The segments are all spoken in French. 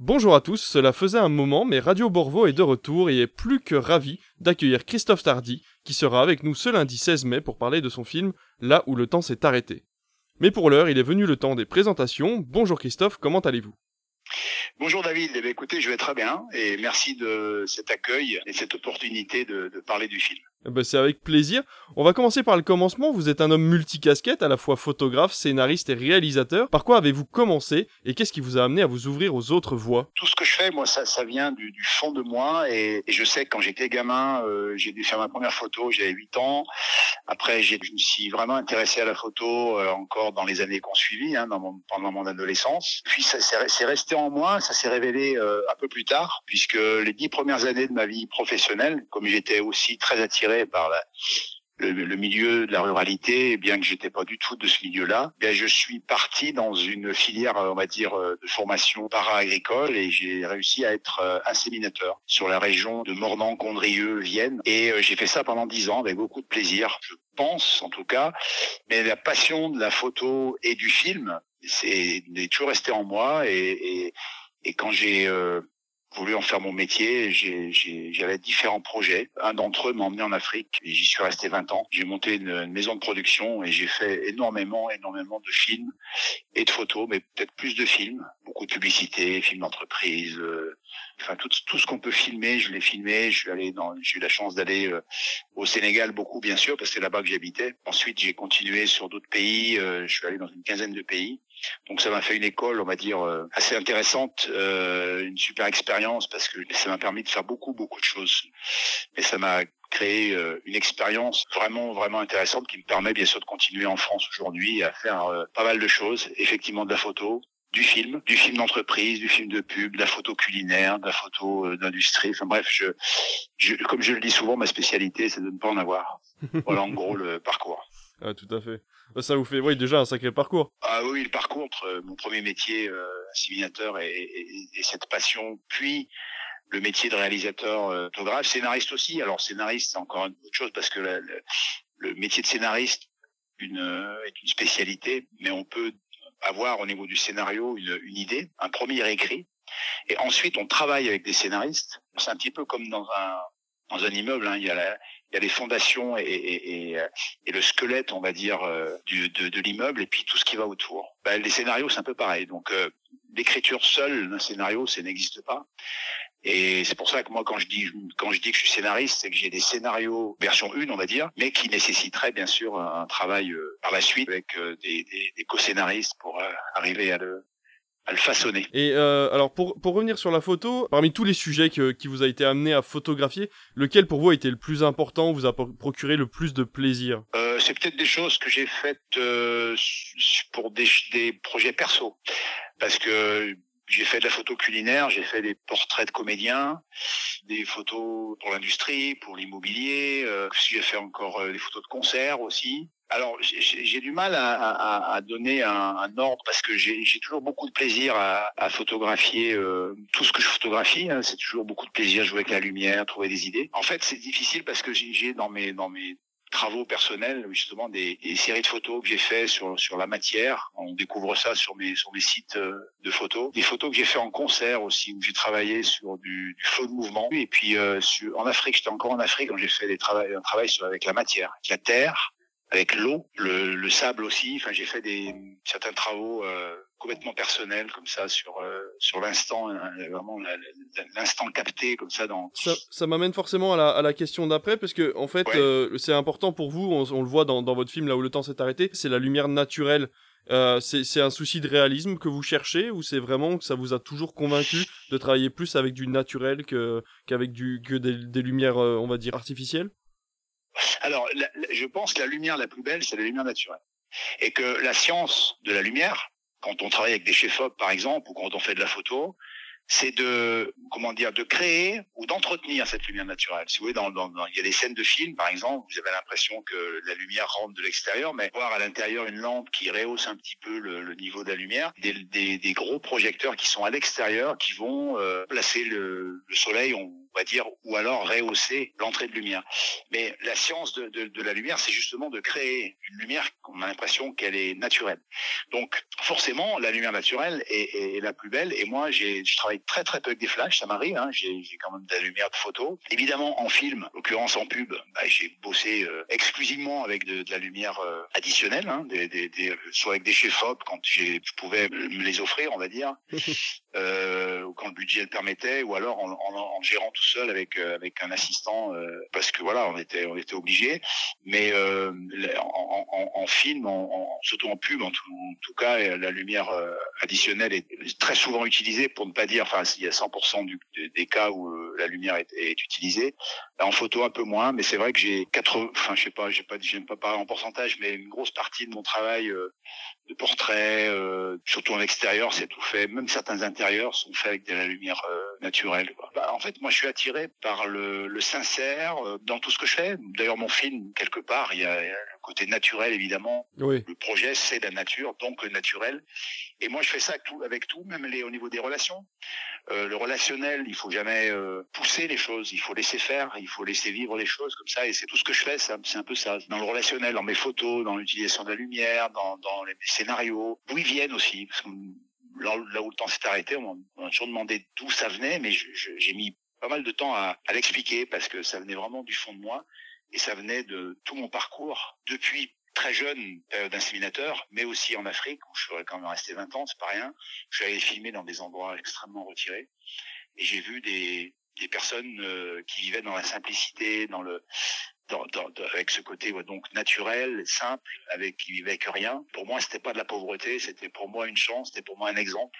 Bonjour à tous, cela faisait un moment, mais Radio Borvo est de retour et est plus que ravi d'accueillir Christophe Tardy, qui sera avec nous ce lundi 16 mai pour parler de son film Là où le temps s'est arrêté. Mais pour l'heure, il est venu le temps des présentations. Bonjour Christophe, comment allez-vous? Bonjour David, eh écoutez, je vais très bien et merci de cet accueil et cette opportunité de, de parler du film. Eh ben, c'est avec plaisir. On va commencer par le commencement. Vous êtes un homme multicasquette, à la fois photographe, scénariste et réalisateur. Par quoi avez-vous commencé et qu'est-ce qui vous a amené à vous ouvrir aux autres voies? Tout ce que je fais, moi, ça, ça vient du, fond de moi et, je sais que quand j'étais gamin, euh, j'ai dû faire ma première photo, j'avais 8 ans. Après, je me suis vraiment intéressé à la photo euh, encore dans les années qu'on suivit, hein, pendant mon adolescence. Puis ça c'est resté en moi, ça s'est révélé euh, un peu plus tard, puisque les dix premières années de ma vie professionnelle, comme j'étais aussi très attiré par le, milieu de la ruralité, bien que j'étais pas du tout de ce milieu-là, bien je suis parti dans une filière, on va dire, de formation para-agricole et j'ai réussi à être euh, inséminateur sur la région de Mornan, Condrieu, Vienne. Et euh, j'ai fait ça pendant dix ans avec beaucoup de plaisir, je pense en tout cas. Mais la passion de la photo et du film, c'est toujours resté en moi et, quand j'ai euh, voulu en faire mon métier. J'avais différents projets. Un d'entre eux m'a emmené en Afrique et j'y suis resté 20 ans. J'ai monté une, maison de production et j'ai fait énormément, énormément de films et de photos, mais peut-être plus de films. Beaucoup de publicités, films d'entreprise, euh, enfin tout, tout ce qu'on peut filmer, je l'ai filmé. Je suis allé dans, j'ai eu la chance d'aller euh, au Sénégal beaucoup, bien sûr, parce que c'est là-bas que j'habitais. Ensuite, j'ai continué sur d'autres pays. Euh, je suis allé dans une quinzaine de pays. Donc ça m'a fait une école, on va dire, euh, assez intéressante, euh, une super expérience parce que ça m'a permis de faire beaucoup, beaucoup de choses. Mais ça m'a créé euh, une expérience vraiment, vraiment intéressante qui me permet bien sûr de continuer en France aujourd'hui à faire euh, pas mal de choses. Effectivement de la photo, du film, du film d'entreprise, du film de pub, de la photo culinaire, de la photo euh, d'industrie. Enfin bref, je, je, comme je le dis souvent, ma spécialité, c'est de ne pas en avoir. Voilà en gros le parcours. Ah, tout à fait. Ça vous fait, oui, déjà un sacré parcours. Ah oui, le parcours entre mon premier métier, euh, assimilateur, et, et, et, cette passion, puis le métier de réalisateur euh, photographe, scénariste aussi. Alors scénariste, c'est encore une autre chose parce que la, le, le, métier de scénariste une, euh, est une spécialité, mais on peut avoir au niveau du scénario une, une idée, un premier écrit, et ensuite on travaille avec des scénaristes. C'est un petit peu comme dans un dans un immeuble, hein, il y a la, il y a les fondations et, et, et, et, le squelette, on va dire, du, de, de l'immeuble, et puis tout ce qui va autour. Ben, les scénarios, c'est un peu pareil. Donc, euh, l'écriture seule d'un scénario, ça n'existe pas. Et c'est pour ça que moi, quand je dis quand je dis que je suis scénariste, c'est que j'ai des scénarios version 1, on va dire, mais qui nécessiteraient bien sûr un travail euh, par la suite avec euh, des, des, des co-scénaristes pour euh, arriver à le, à le façonner. Et euh, alors pour, pour revenir sur la photo, parmi tous les sujets que, qui vous a été amené à photographier, lequel pour vous a été le plus important, vous a procuré le plus de plaisir? Euh, C'est peut-être des choses que j'ai faites euh, pour des, des projets perso, parce que j'ai fait de la photo culinaire, j'ai fait des portraits de comédiens, des photos pour l'industrie, pour l'immobilier, euh, j'ai fait encore euh, des photos de concerts aussi. Alors, j'ai du mal à, à, à donner un, un, ordre parce que j'ai toujours beaucoup de plaisir à, à photographier euh, tout ce que je photographie. Hein, c'est toujours beaucoup de plaisir jouer avec la lumière, trouver des idées. En fait, c'est difficile parce que j'ai dans mes dans mes travaux personnels, justement des, des séries de photos que j'ai fait sur sur la matière. On découvre ça sur mes sur mes sites euh, de photos. Des photos que j'ai fait en concert aussi où j'ai travaillé sur du, du flow de mouvement. Et puis euh, en Afrique, j'étais encore en Afrique quand j'ai fait des travaux un travail sur avec la matière, avec la terre, avec l'eau, le, le, sable aussi. Enfin, j'ai fait des certains travaux euh, complètement personnels comme ça sur euh, sur l'instant, hein, vraiment l'instant capté comme ça dans. Ça, ça m'amène forcément à la, à la question d'après parce que en fait, ouais. euh, c'est important pour vous. On, on, le voit dans, dans votre film là où le temps s'est arrêté. C'est la lumière naturelle. Euh, c'est un souci de réalisme que vous cherchez ou c'est vraiment que ça vous a toujours convaincu de travailler plus avec du naturel que qu'avec du que des, des lumières on va dire artificielles? Alors, je pense que la lumière la plus belle, c'est la lumière naturelle. Et que la science de la lumière, quand on travaille avec des chefs-op, par exemple, ou quand on fait de la photo, c'est de, comment dire, de créer ou d'entretenir cette lumière naturelle. Si vous voulez, dans, dans, dans, il y a des scènes de films, par exemple, vous avez l'impression que la lumière rentre de l'extérieur, mais voir à l'intérieur une lampe qui rehausse un petit peu le, le niveau de la lumière, des, des, des, gros projecteurs qui sont à l'extérieur, qui vont euh, placer le, le soleil, on on va dire, ou alors rehausser l'entrée de lumière. Mais la science de, de, de la lumière, c'est justement de créer une lumière qu'on a l'impression qu'elle est naturelle. Donc forcément, la lumière naturelle est, est la plus belle. Et moi, j'ai, je travaille très très peu avec des flashs, ça m'arrive. Hein, j'ai, j'ai quand même de la lumière de photo. Évidemment, en film, en l'occurrence en pub, bah, j'ai bossé euh, exclusivement avec de, de, la lumière euh, additionnelle, hein, des, des, des, soit avec des chefs op quand j'ai, je pouvais me les offrir, on va dire, euh, quand le budget le permettait, ou alors en, en, en gérant tout seul avec euh, avec un assistant, euh, parce que voilà, on était on était obligé. Mais euh, en, film, en, surtout en pub, en tout, en tout cas, la lumière additionnelle est très souvent utilisée, pour ne pas dire, enfin, il y a 100% du, des cas où la lumière est, est utilisée. En photo, un peu moins, mais c'est vrai que j'ai 80, enfin, je sais pas, j'ai pas, j'aime pas parler en pourcentage, mais une grosse partie de mon travail de portrait, euh, surtout en extérieur, c'est tout fait. Même certains intérieurs sont faits avec de la lumière euh, naturelle. Bah, en fait, moi, je suis attiré par le, le sincère euh, dans tout ce que je fais. D'ailleurs, mon film, quelque part, il y a, côté naturel, évidemment. Oui. Le projet, c'est la nature, donc le naturel. Et moi, je fais ça avec tout, avec tout même les, au niveau des relations. Euh, le relationnel, il faut jamais euh, pousser les choses, il faut laisser faire, il faut laisser vivre les choses comme ça. Et c'est tout ce que je fais, c'est un peu ça. Dans le relationnel, dans mes photos, dans l'utilisation de la lumière, dans, dans les scénarios, d'où ils viennent aussi. Parce que là, là où le temps s'est arrêté, on m'a toujours demandé d'où ça venait, mais j'ai mis pas mal de temps à, à l'expliquer parce que ça venait vraiment du fond de moi et ça venait de tout mon parcours depuis très jeune période d'inséminateur, mais aussi en Afrique, où je serais quand même resté 20 ans, c'est pas rien. Je suis allé filmer dans des endroits extrêmement retirés. Et j'ai vu des, des personnes euh, qui vivaient dans la simplicité, dans le, dans, dans, avec ce côté ouais, donc naturel, simple, avec qui vivaient avec rien. Pour moi, c'était pas de la pauvreté, c'était pour moi une chance, c'était pour moi un exemple.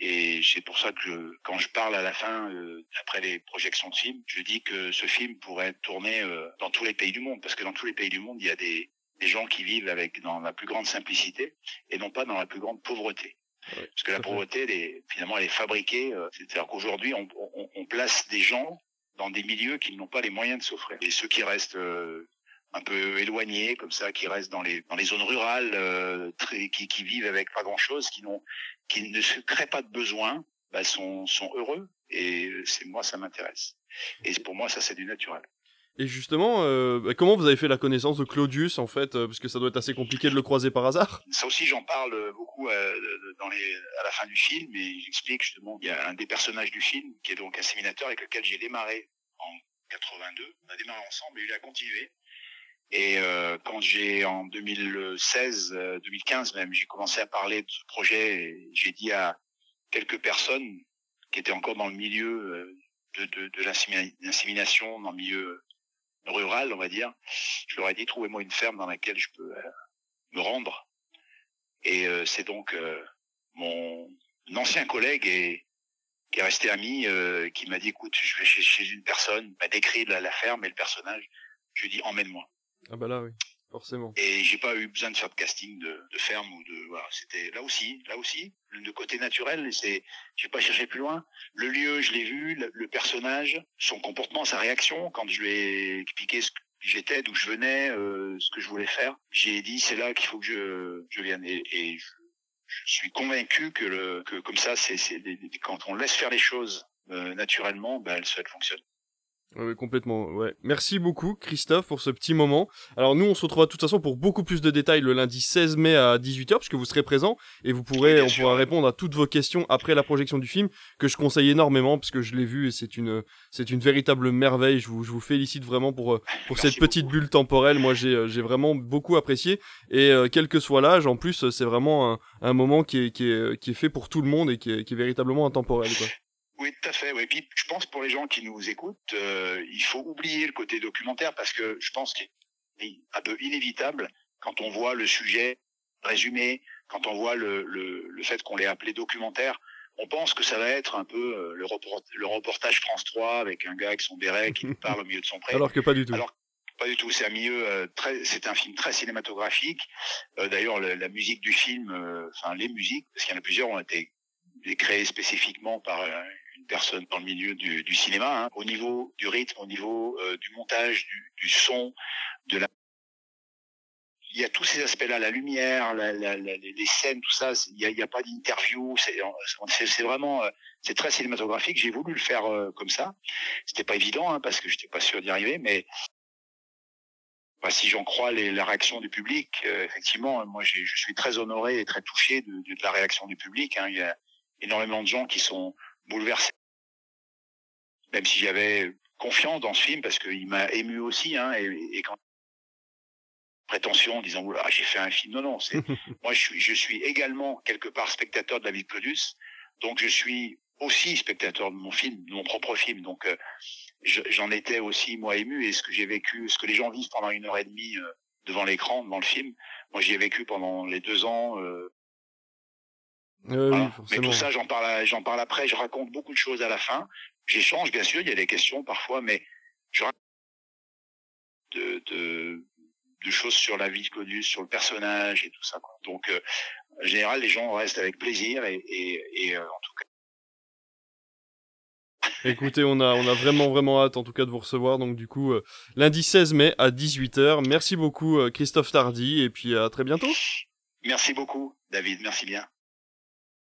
Et c'est pour ça que je, quand je parle à la fin, euh, après les projections de films, je dis que ce film pourrait être tourné euh, dans tous les pays du monde, parce que dans tous les pays du monde, il y a des, des gens qui vivent avec dans la plus grande simplicité et non pas dans la plus grande pauvreté. Parce que la pauvreté, elle est, finalement, elle est fabriquée. Euh, C'est-à-dire qu'aujourd'hui, on, on, on, place des gens dans des milieux qui n'ont pas les moyens de s'offrir. Et ceux qui restent euh, un peu éloignés, comme ça, qui restent dans les dans les zones rurales, euh, très, qui, qui vivent avec pas grand-chose, qui n'ont qui ne se créent pas de besoins, bah, sont sont heureux. Et c'est moi, ça m'intéresse. Et pour moi, ça, c'est du naturel. Et justement, euh, bah, comment vous avez fait la connaissance de Claudius en fait, euh, parce que ça doit être assez compliqué de le croiser par hasard? Ça aussi, j'en parle beaucoup euh, dans les, à la fin du film, et j'explique justement qu'il y a un des personnages du film qui est donc un séminateur avec lequel j'ai démarré en 82. On a démarré ensemble et il a continué. Et euh, quand j'ai en 2016, 2015 même, j'ai commencé à parler de ce projet, j'ai dit à quelques personnes qui étaient encore dans le milieu de, de, de l'insémination, dans le milieu rural, on va dire, je leur ai dit trouvez-moi une ferme dans laquelle je peux euh, me rendre. Et euh, c'est donc euh, mon ancien collègue et qui est resté ami, euh, qui m'a dit écoute, je vais chez, chez une personne, m'a décrit la, la, ferme et le personnage. Je lui ai dit emmène-moi. Ah bah là oui, forcément. Et j'ai pas eu besoin de faire de casting de, de ferme ou de voilà, c'était là aussi, là aussi, le côté naturel, c'est j'ai pas cherché plus loin. Le lieu, je l'ai vu, le, personnage, son comportement, sa réaction quand je lui ai expliqué ce que j'étais, d'où je venais, euh, ce que je voulais faire. J'ai dit c'est là qu'il faut que je je vienne et, et je, suis convaincu que le que comme ça c'est c'est quand on laisse faire les choses euh, naturellement, ben elles, elles fonctionnent. Oui, complètement. Ouais. Merci beaucoup, Christophe, pour ce petit moment. Alors, nous, on se retrouvera de toute façon pour beaucoup plus de détails le lundi 16 mai à 18h, puisque vous serez présent et vous pourrez, on pourra répondre à toutes vos questions après la projection du film, que je conseille énormément, parce que je l'ai vu et c'est une, c'est une véritable merveille. Je vous, je vous félicite vraiment pour, pour cette petite beaucoup. bulle temporelle. Moi, j'ai, j'ai vraiment beaucoup apprécié. Et euh, quel que soit l'âge, en plus, c'est vraiment un, un moment qui est, qui est, qui est fait pour tout le monde et qui est, qui est véritablement intemporel, quoi. Oui, tout à fait. Oui. Puis je pense pour les gens qui nous écoutent, euh, il faut oublier le côté documentaire parce que je pense qu'il est un peu inévitable quand on voit le sujet résumé, quand on voit le, le, le fait qu'on l'ait appelé documentaire. On pense que ça va être un peu euh, le, report, le reportage France 3 avec un gars avec son béret qui nous parle au milieu de son pré. Alors que pas du tout. Alors, pas du tout. C'est un milieu euh, très. C'est un film très cinématographique. Euh, D'ailleurs, la musique du film, euh, enfin les musiques, parce qu'il y en a plusieurs, ont été créées spécifiquement par personne dans le milieu du, cinéma, hein, au niveau du rythme, au niveau euh, du montage, du, son, de la. il y a tous ces aspects-là, la lumière, les scènes, tout ça. Il n'y a, a, pas d'interview. C'est vraiment, euh, c'est très cinématographique. J'ai voulu le faire euh, comme ça. C'était pas évident hein, parce que j'étais pas sûr d'y arriver, mais bah, si j'en crois les, la réaction du public, effectivement, moi je suis très honoré et très touché de, de, la réaction du public. Hein. Il y a énormément de gens qui sont bouleversés, même si j'avais confiance dans ce film parce qu'il m'a ému aussi. Hein, et, et quand prétention en disant oula j'ai fait un film. Non non c'est moi je suis je suis également quelque part spectateur de la vie de Claudius. Donc je suis aussi spectateur de mon film de mon propre film. Donc euh, j'en étais aussi moi ému. Et ce que j'ai vécu ce que les gens vivent pendant une heure et demie euh, devant l'écran devant le film moi j'y ai vécu pendant les deux ans euh, mais tout ça j'en parle j'en parle après je raconte beaucoup de choses à la fin j'échange bien sûr il y a des questions parfois mais je raconte de, de de choses sur la vie de Claudius, sur le personnage et tout ça. Quoi. Donc, euh, en général, les gens restent avec plaisir et, et, et euh, en tout cas. Écoutez, on a, on a vraiment, vraiment hâte en tout cas de vous recevoir. Donc, du coup, euh, lundi 16 mai à 18h. Merci beaucoup, Christophe Tardy, et puis à très bientôt. Merci beaucoup, David. Merci bien.